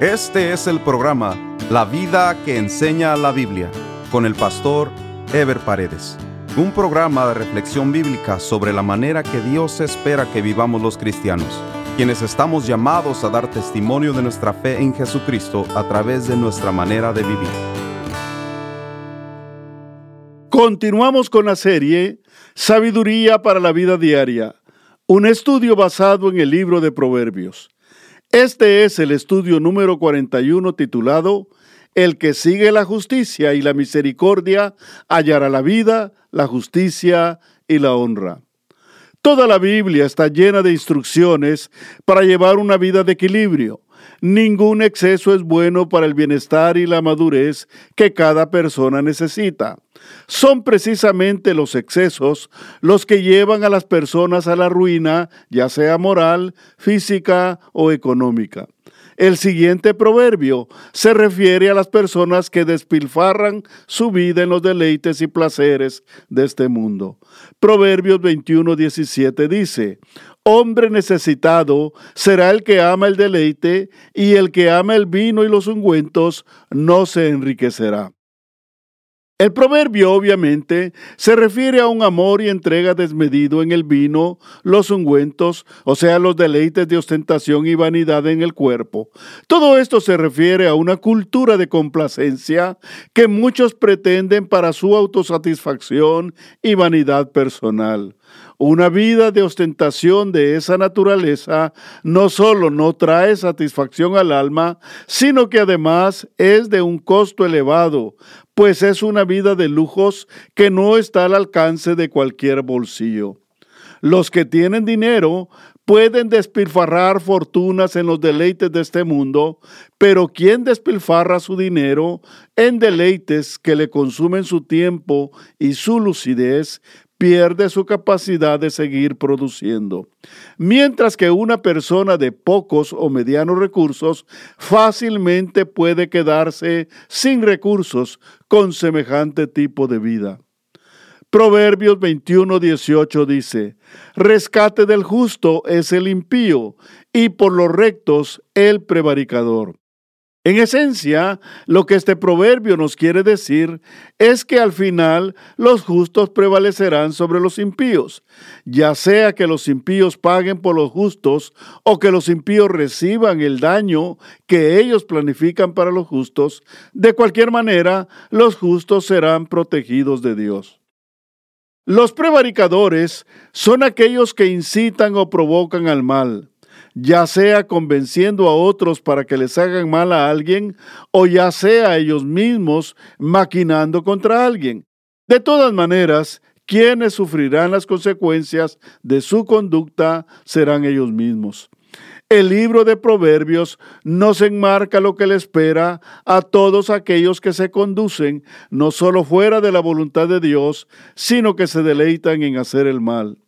Este es el programa La vida que enseña la Biblia con el pastor Ever Paredes. Un programa de reflexión bíblica sobre la manera que Dios espera que vivamos los cristianos, quienes estamos llamados a dar testimonio de nuestra fe en Jesucristo a través de nuestra manera de vivir. Continuamos con la serie Sabiduría para la vida diaria, un estudio basado en el libro de Proverbios. Este es el estudio número 41 titulado El que sigue la justicia y la misericordia hallará la vida, la justicia y la honra. Toda la Biblia está llena de instrucciones para llevar una vida de equilibrio. Ningún exceso es bueno para el bienestar y la madurez que cada persona necesita. Son precisamente los excesos los que llevan a las personas a la ruina, ya sea moral, física o económica. El siguiente proverbio se refiere a las personas que despilfarran su vida en los deleites y placeres de este mundo. Proverbios 21, 17 dice, Hombre necesitado será el que ama el deleite, y el que ama el vino y los ungüentos no se enriquecerá. El proverbio obviamente se refiere a un amor y entrega desmedido en el vino, los ungüentos, o sea, los deleites de ostentación y vanidad en el cuerpo. Todo esto se refiere a una cultura de complacencia que muchos pretenden para su autosatisfacción y vanidad personal. Una vida de ostentación de esa naturaleza no solo no trae satisfacción al alma, sino que además es de un costo elevado, pues es una vida de lujos que no está al alcance de cualquier bolsillo. Los que tienen dinero pueden despilfarrar fortunas en los deleites de este mundo, pero quien despilfarra su dinero en deleites que le consumen su tiempo y su lucidez, pierde su capacidad de seguir produciendo. Mientras que una persona de pocos o medianos recursos fácilmente puede quedarse sin recursos con semejante tipo de vida. Proverbios 21, 18 dice, Rescate del justo es el impío, y por los rectos el prevaricador. En esencia, lo que este proverbio nos quiere decir es que al final los justos prevalecerán sobre los impíos, ya sea que los impíos paguen por los justos o que los impíos reciban el daño que ellos planifican para los justos, de cualquier manera los justos serán protegidos de Dios. Los prevaricadores son aquellos que incitan o provocan al mal ya sea convenciendo a otros para que les hagan mal a alguien o ya sea ellos mismos maquinando contra alguien. De todas maneras, quienes sufrirán las consecuencias de su conducta serán ellos mismos. El libro de Proverbios nos enmarca lo que le espera a todos aquellos que se conducen no solo fuera de la voluntad de Dios, sino que se deleitan en hacer el mal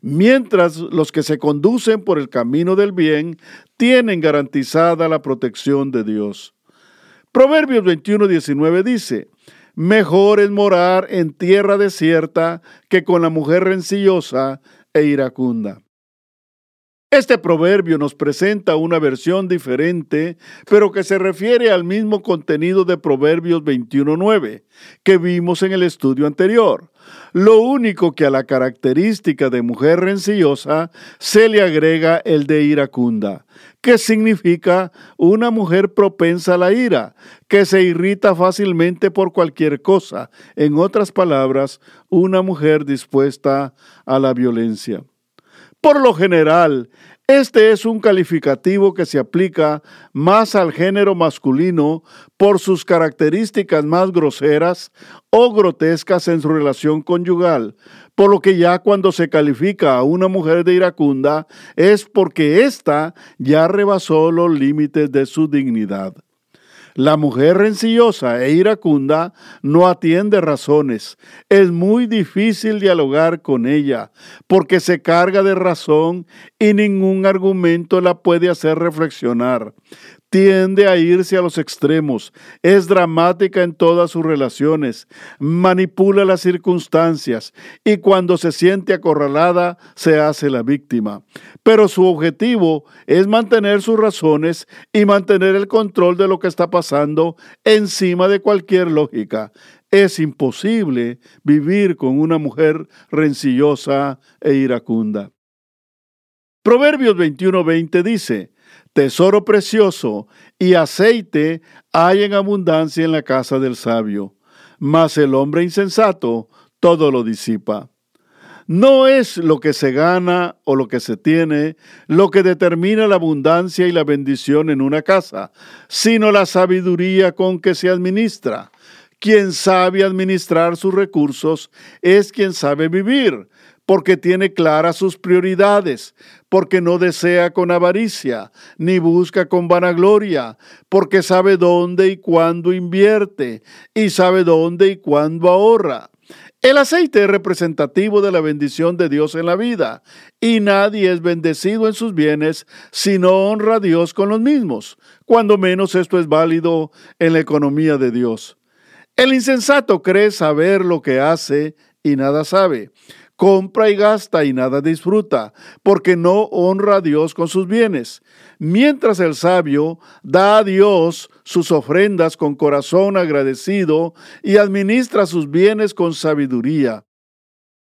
mientras los que se conducen por el camino del bien tienen garantizada la protección de Dios. Proverbios 21, 19 dice, Mejor es morar en tierra desierta que con la mujer rencillosa e iracunda. Este proverbio nos presenta una versión diferente, pero que se refiere al mismo contenido de Proverbios 21.9 que vimos en el estudio anterior. Lo único que a la característica de mujer rencillosa se le agrega el de iracunda, que significa una mujer propensa a la ira, que se irrita fácilmente por cualquier cosa. En otras palabras, una mujer dispuesta a la violencia. Por lo general, este es un calificativo que se aplica más al género masculino por sus características más groseras o grotescas en su relación conyugal, por lo que ya cuando se califica a una mujer de iracunda es porque ésta ya rebasó los límites de su dignidad. La mujer rencillosa e iracunda no atiende razones. Es muy difícil dialogar con ella porque se carga de razón y ningún argumento la puede hacer reflexionar. Tiende a irse a los extremos, es dramática en todas sus relaciones, manipula las circunstancias y cuando se siente acorralada se hace la víctima. Pero su objetivo es mantener sus razones y mantener el control de lo que está pasando encima de cualquier lógica. Es imposible vivir con una mujer rencillosa e iracunda. Proverbios 21:20 dice, Tesoro precioso y aceite hay en abundancia en la casa del sabio, mas el hombre insensato todo lo disipa. No es lo que se gana o lo que se tiene lo que determina la abundancia y la bendición en una casa, sino la sabiduría con que se administra. Quien sabe administrar sus recursos es quien sabe vivir, porque tiene claras sus prioridades, porque no desea con avaricia, ni busca con vanagloria, porque sabe dónde y cuándo invierte, y sabe dónde y cuándo ahorra. El aceite es representativo de la bendición de Dios en la vida, y nadie es bendecido en sus bienes si no honra a Dios con los mismos, cuando menos esto es válido en la economía de Dios. El insensato cree saber lo que hace y nada sabe. Compra y gasta y nada disfruta, porque no honra a Dios con sus bienes. Mientras el sabio da a Dios sus ofrendas con corazón agradecido y administra sus bienes con sabiduría.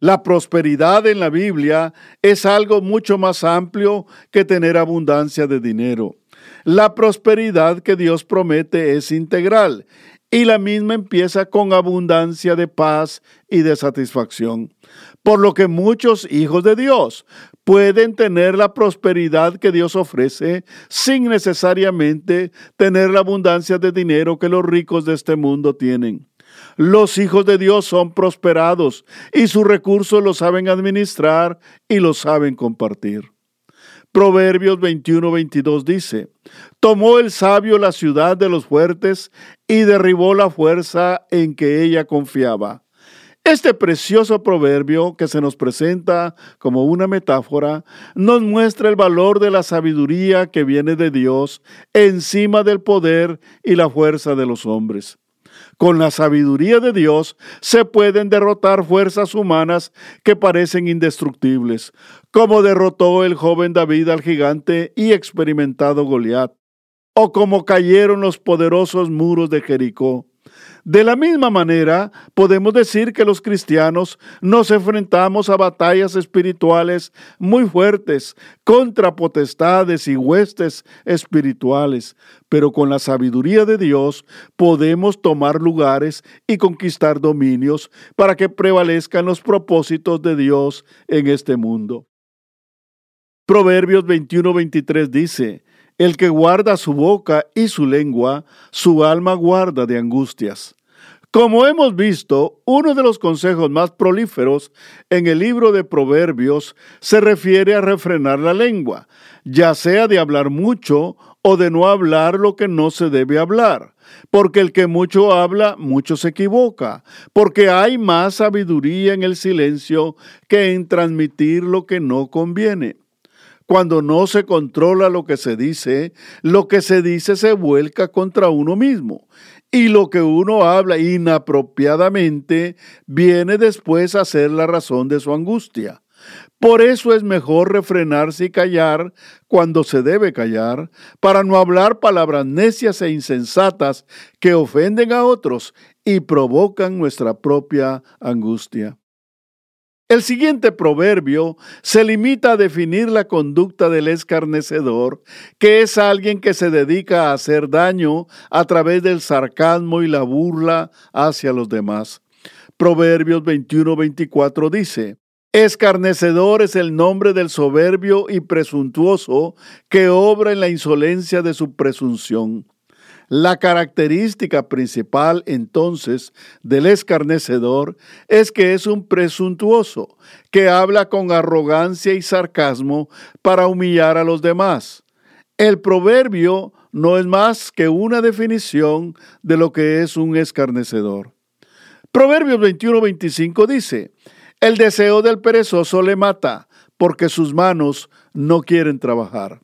La prosperidad en la Biblia es algo mucho más amplio que tener abundancia de dinero. La prosperidad que Dios promete es integral y la misma empieza con abundancia de paz y de satisfacción. Por lo que muchos hijos de Dios pueden tener la prosperidad que Dios ofrece sin necesariamente tener la abundancia de dinero que los ricos de este mundo tienen. Los hijos de Dios son prosperados y sus recursos los saben administrar y los saben compartir. Proverbios 21-22 dice, Tomó el sabio la ciudad de los fuertes y derribó la fuerza en que ella confiaba. Este precioso proverbio que se nos presenta como una metáfora nos muestra el valor de la sabiduría que viene de Dios encima del poder y la fuerza de los hombres. Con la sabiduría de Dios se pueden derrotar fuerzas humanas que parecen indestructibles, como derrotó el joven David al gigante y experimentado Goliat, o como cayeron los poderosos muros de Jericó. De la misma manera, podemos decir que los cristianos nos enfrentamos a batallas espirituales muy fuertes contra potestades y huestes espirituales, pero con la sabiduría de Dios podemos tomar lugares y conquistar dominios para que prevalezcan los propósitos de Dios en este mundo. Proverbios 21-23 dice, el que guarda su boca y su lengua, su alma guarda de angustias. Como hemos visto, uno de los consejos más prolíferos en el libro de Proverbios se refiere a refrenar la lengua, ya sea de hablar mucho o de no hablar lo que no se debe hablar, porque el que mucho habla, mucho se equivoca, porque hay más sabiduría en el silencio que en transmitir lo que no conviene. Cuando no se controla lo que se dice, lo que se dice se vuelca contra uno mismo y lo que uno habla inapropiadamente viene después a ser la razón de su angustia. Por eso es mejor refrenarse y callar cuando se debe callar, para no hablar palabras necias e insensatas que ofenden a otros y provocan nuestra propia angustia. El siguiente proverbio se limita a definir la conducta del escarnecedor, que es alguien que se dedica a hacer daño a través del sarcasmo y la burla hacia los demás. Proverbios 21-24 dice, Escarnecedor es el nombre del soberbio y presuntuoso que obra en la insolencia de su presunción. La característica principal entonces del escarnecedor es que es un presuntuoso, que habla con arrogancia y sarcasmo para humillar a los demás. El proverbio no es más que una definición de lo que es un escarnecedor. Proverbios 21-25 dice, el deseo del perezoso le mata, porque sus manos no quieren trabajar.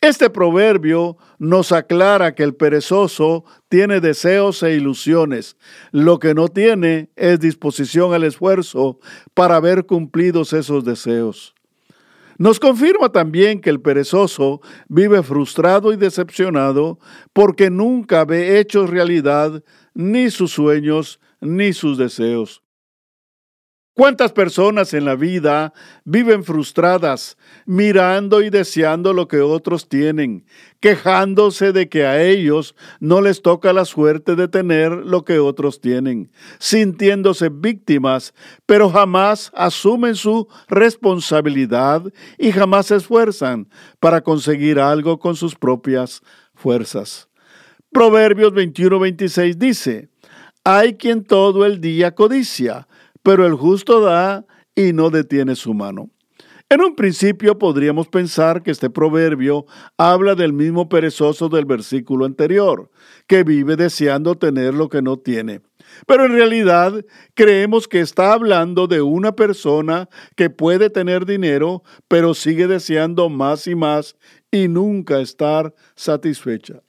Este proverbio nos aclara que el perezoso tiene deseos e ilusiones. Lo que no tiene es disposición al esfuerzo para ver cumplidos esos deseos. Nos confirma también que el perezoso vive frustrado y decepcionado porque nunca ve hechos realidad ni sus sueños ni sus deseos. ¿Cuántas personas en la vida viven frustradas, mirando y deseando lo que otros tienen, quejándose de que a ellos no les toca la suerte de tener lo que otros tienen, sintiéndose víctimas, pero jamás asumen su responsabilidad y jamás se esfuerzan para conseguir algo con sus propias fuerzas? Proverbios 21-26 dice, hay quien todo el día codicia, pero el justo da y no detiene su mano. En un principio podríamos pensar que este proverbio habla del mismo perezoso del versículo anterior, que vive deseando tener lo que no tiene. Pero en realidad creemos que está hablando de una persona que puede tener dinero, pero sigue deseando más y más y nunca estar satisfecha.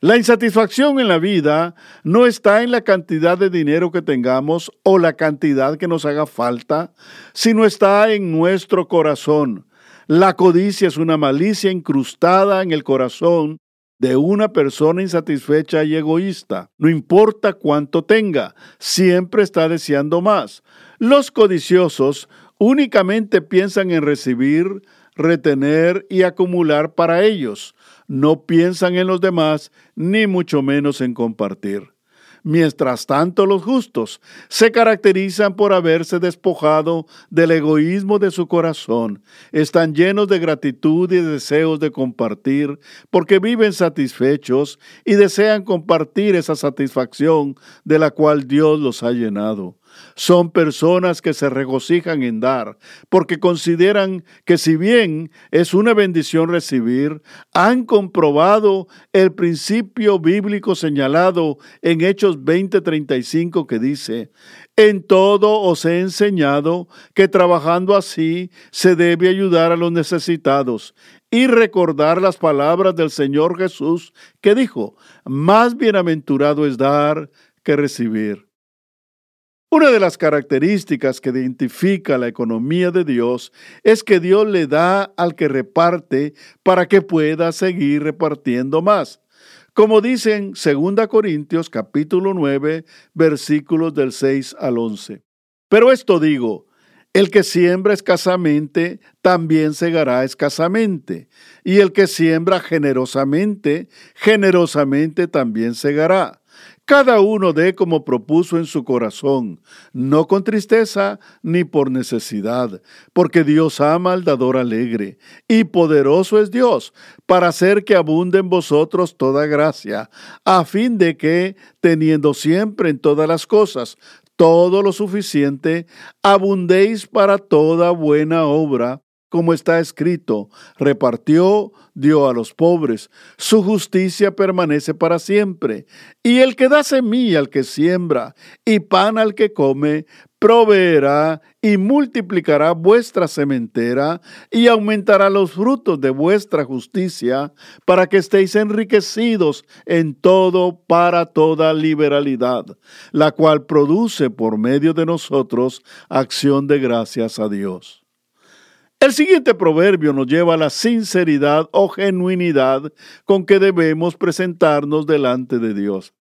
La insatisfacción en la vida no está en la cantidad de dinero que tengamos o la cantidad que nos haga falta, sino está en nuestro corazón. La codicia es una malicia incrustada en el corazón de una persona insatisfecha y egoísta. No importa cuánto tenga, siempre está deseando más. Los codiciosos únicamente piensan en recibir, retener y acumular para ellos no piensan en los demás, ni mucho menos en compartir. Mientras tanto, los justos se caracterizan por haberse despojado del egoísmo de su corazón, están llenos de gratitud y deseos de compartir, porque viven satisfechos y desean compartir esa satisfacción de la cual Dios los ha llenado. Son personas que se regocijan en dar, porque consideran que si bien es una bendición recibir, han comprobado el principio bíblico señalado en Hechos 20:35 que dice, en todo os he enseñado que trabajando así se debe ayudar a los necesitados y recordar las palabras del Señor Jesús que dijo, más bienaventurado es dar que recibir. Una de las características que identifica la economía de Dios es que Dios le da al que reparte para que pueda seguir repartiendo más. Como dicen 2 Corintios capítulo 9 versículos del 6 al 11. Pero esto digo, el que siembra escasamente, también segará escasamente, y el que siembra generosamente, generosamente también segará cada uno dé como propuso en su corazón, no con tristeza ni por necesidad, porque Dios ama al dador alegre, y poderoso es Dios para hacer que abunde en vosotros toda gracia, a fin de que, teniendo siempre en todas las cosas todo lo suficiente, abundéis para toda buena obra como está escrito, repartió, dio a los pobres, su justicia permanece para siempre, y el que da semilla al que siembra y pan al que come, proveerá y multiplicará vuestra sementera y aumentará los frutos de vuestra justicia, para que estéis enriquecidos en todo para toda liberalidad, la cual produce por medio de nosotros acción de gracias a Dios. El siguiente proverbio nos lleva a la sinceridad o genuinidad con que debemos presentarnos delante de Dios.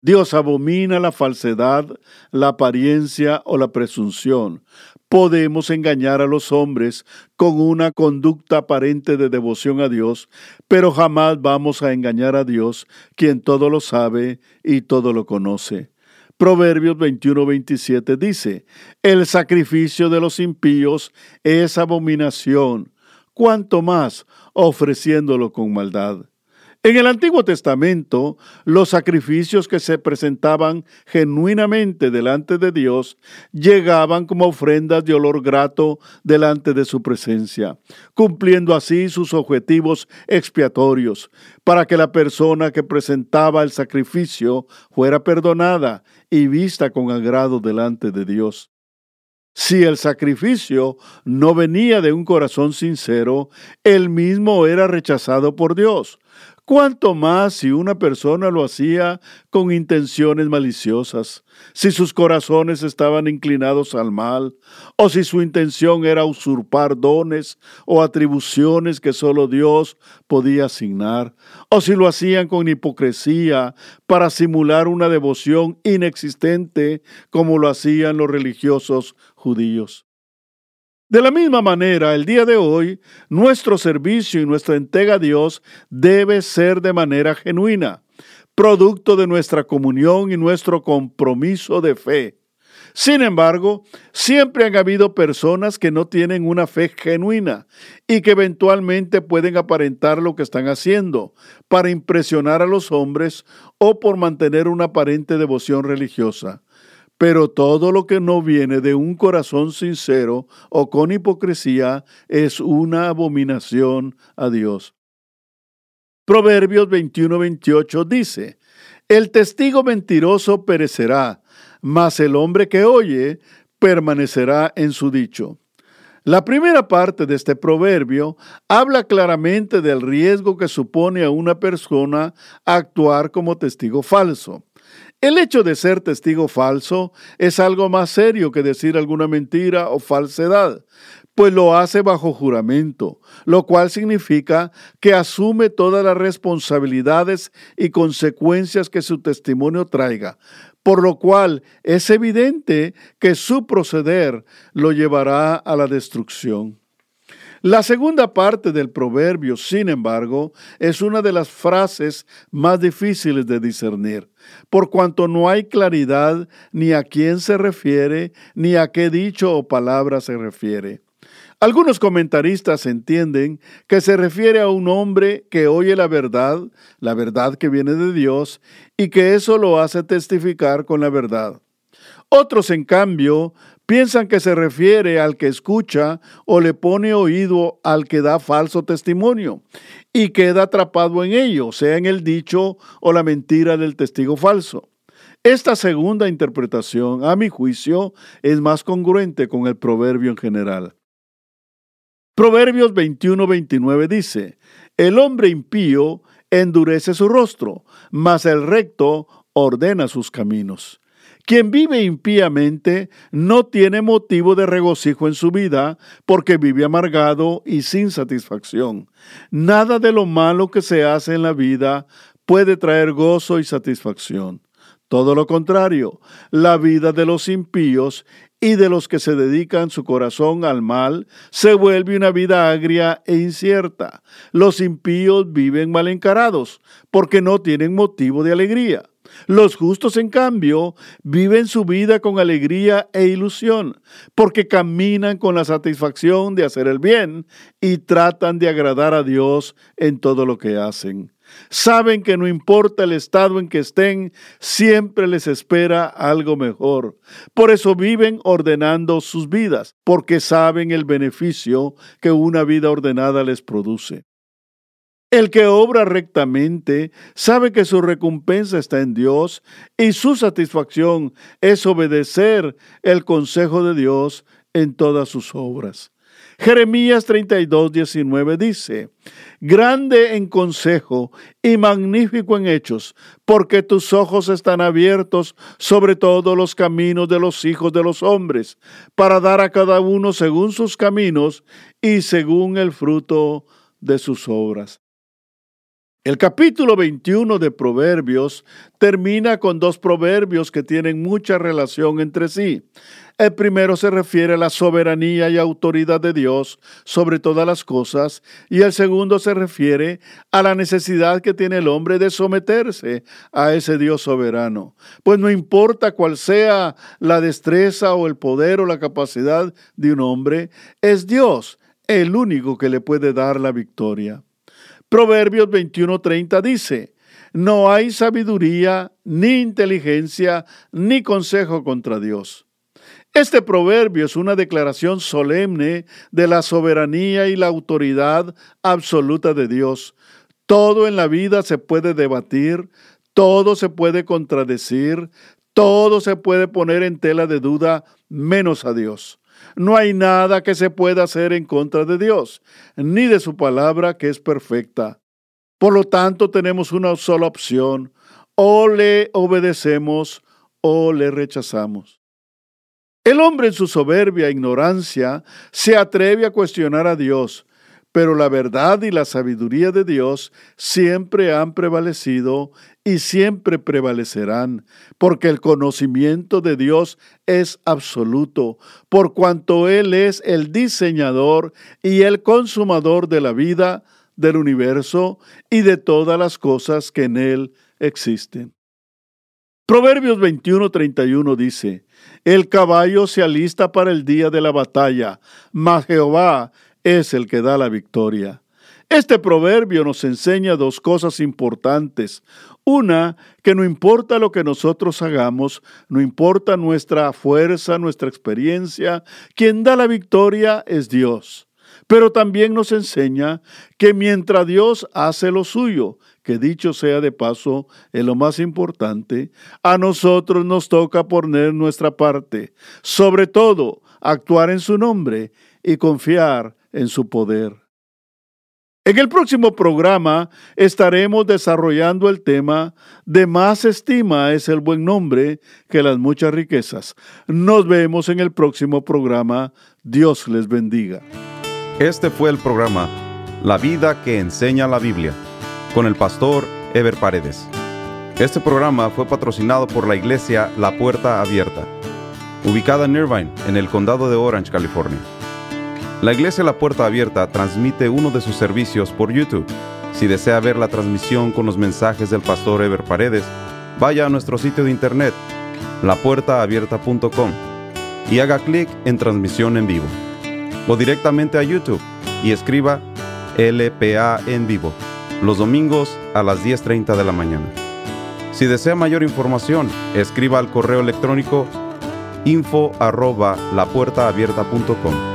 Dios abomina la falsedad, la apariencia o la presunción. Podemos engañar a los hombres con una conducta aparente de devoción a Dios, pero jamás vamos a engañar a Dios, quien todo lo sabe y todo lo conoce. Proverbios 21-27 dice, el sacrificio de los impíos es abominación, cuanto más ofreciéndolo con maldad. En el Antiguo Testamento, los sacrificios que se presentaban genuinamente delante de Dios llegaban como ofrendas de olor grato delante de su presencia, cumpliendo así sus objetivos expiatorios, para que la persona que presentaba el sacrificio fuera perdonada y vista con agrado delante de Dios. Si el sacrificio no venía de un corazón sincero, el mismo era rechazado por Dios. Cuanto más si una persona lo hacía con intenciones maliciosas, si sus corazones estaban inclinados al mal, o si su intención era usurpar dones o atribuciones que solo Dios podía asignar, o si lo hacían con hipocresía para simular una devoción inexistente como lo hacían los religiosos judíos. De la misma manera, el día de hoy, nuestro servicio y nuestra entrega a Dios debe ser de manera genuina, producto de nuestra comunión y nuestro compromiso de fe. Sin embargo, siempre han habido personas que no tienen una fe genuina y que eventualmente pueden aparentar lo que están haciendo para impresionar a los hombres o por mantener una aparente devoción religiosa. Pero todo lo que no viene de un corazón sincero o con hipocresía es una abominación a Dios. Proverbios 21-28 dice, El testigo mentiroso perecerá, mas el hombre que oye permanecerá en su dicho. La primera parte de este proverbio habla claramente del riesgo que supone a una persona actuar como testigo falso. El hecho de ser testigo falso es algo más serio que decir alguna mentira o falsedad, pues lo hace bajo juramento, lo cual significa que asume todas las responsabilidades y consecuencias que su testimonio traiga, por lo cual es evidente que su proceder lo llevará a la destrucción. La segunda parte del proverbio, sin embargo, es una de las frases más difíciles de discernir, por cuanto no hay claridad ni a quién se refiere, ni a qué dicho o palabra se refiere. Algunos comentaristas entienden que se refiere a un hombre que oye la verdad, la verdad que viene de Dios, y que eso lo hace testificar con la verdad. Otros, en cambio, piensan que se refiere al que escucha o le pone oído al que da falso testimonio y queda atrapado en ello, sea en el dicho o la mentira del testigo falso. Esta segunda interpretación, a mi juicio, es más congruente con el proverbio en general. Proverbios 21-29 dice, El hombre impío endurece su rostro, mas el recto ordena sus caminos. Quien vive impíamente no tiene motivo de regocijo en su vida porque vive amargado y sin satisfacción. Nada de lo malo que se hace en la vida puede traer gozo y satisfacción. Todo lo contrario, la vida de los impíos y de los que se dedican su corazón al mal se vuelve una vida agria e incierta. Los impíos viven mal encarados porque no tienen motivo de alegría. Los justos, en cambio, viven su vida con alegría e ilusión, porque caminan con la satisfacción de hacer el bien y tratan de agradar a Dios en todo lo que hacen. Saben que no importa el estado en que estén, siempre les espera algo mejor. Por eso viven ordenando sus vidas, porque saben el beneficio que una vida ordenada les produce. El que obra rectamente sabe que su recompensa está en Dios y su satisfacción es obedecer el consejo de Dios en todas sus obras. Jeremías 32, 19 dice, Grande en consejo y magnífico en hechos, porque tus ojos están abiertos sobre todos los caminos de los hijos de los hombres, para dar a cada uno según sus caminos y según el fruto de sus obras. El capítulo 21 de Proverbios termina con dos proverbios que tienen mucha relación entre sí. El primero se refiere a la soberanía y autoridad de Dios sobre todas las cosas y el segundo se refiere a la necesidad que tiene el hombre de someterse a ese Dios soberano. Pues no importa cuál sea la destreza o el poder o la capacidad de un hombre, es Dios el único que le puede dar la victoria. Proverbios 21:30 dice, no hay sabiduría, ni inteligencia, ni consejo contra Dios. Este proverbio es una declaración solemne de la soberanía y la autoridad absoluta de Dios. Todo en la vida se puede debatir, todo se puede contradecir, todo se puede poner en tela de duda, menos a Dios. No hay nada que se pueda hacer en contra de Dios, ni de su palabra que es perfecta. Por lo tanto, tenemos una sola opción, o le obedecemos o le rechazamos. El hombre en su soberbia e ignorancia se atreve a cuestionar a Dios, pero la verdad y la sabiduría de Dios siempre han prevalecido y siempre prevalecerán, porque el conocimiento de Dios es absoluto, por cuanto Él es el diseñador y el consumador de la vida, del universo y de todas las cosas que en Él existen. Proverbios 21:31 dice, El caballo se alista para el día de la batalla, mas Jehová es el que da la victoria. Este proverbio nos enseña dos cosas importantes. Una, que no importa lo que nosotros hagamos, no importa nuestra fuerza, nuestra experiencia, quien da la victoria es Dios. Pero también nos enseña que mientras Dios hace lo suyo, que dicho sea de paso es lo más importante, a nosotros nos toca poner nuestra parte, sobre todo actuar en su nombre y confiar en su poder. En el próximo programa estaremos desarrollando el tema de más estima es el buen nombre que las muchas riquezas. Nos vemos en el próximo programa. Dios les bendiga. Este fue el programa La vida que enseña la Biblia con el pastor Ever Paredes. Este programa fue patrocinado por la iglesia La Puerta Abierta, ubicada en Irvine, en el condado de Orange, California. La iglesia La Puerta Abierta transmite uno de sus servicios por YouTube. Si desea ver la transmisión con los mensajes del pastor Ever Paredes, vaya a nuestro sitio de internet, lapuertaabierta.com, y haga clic en transmisión en vivo. O directamente a YouTube y escriba LPA en vivo, los domingos a las 10.30 de la mañana. Si desea mayor información, escriba al correo electrónico info arroba lapuertaabierta.com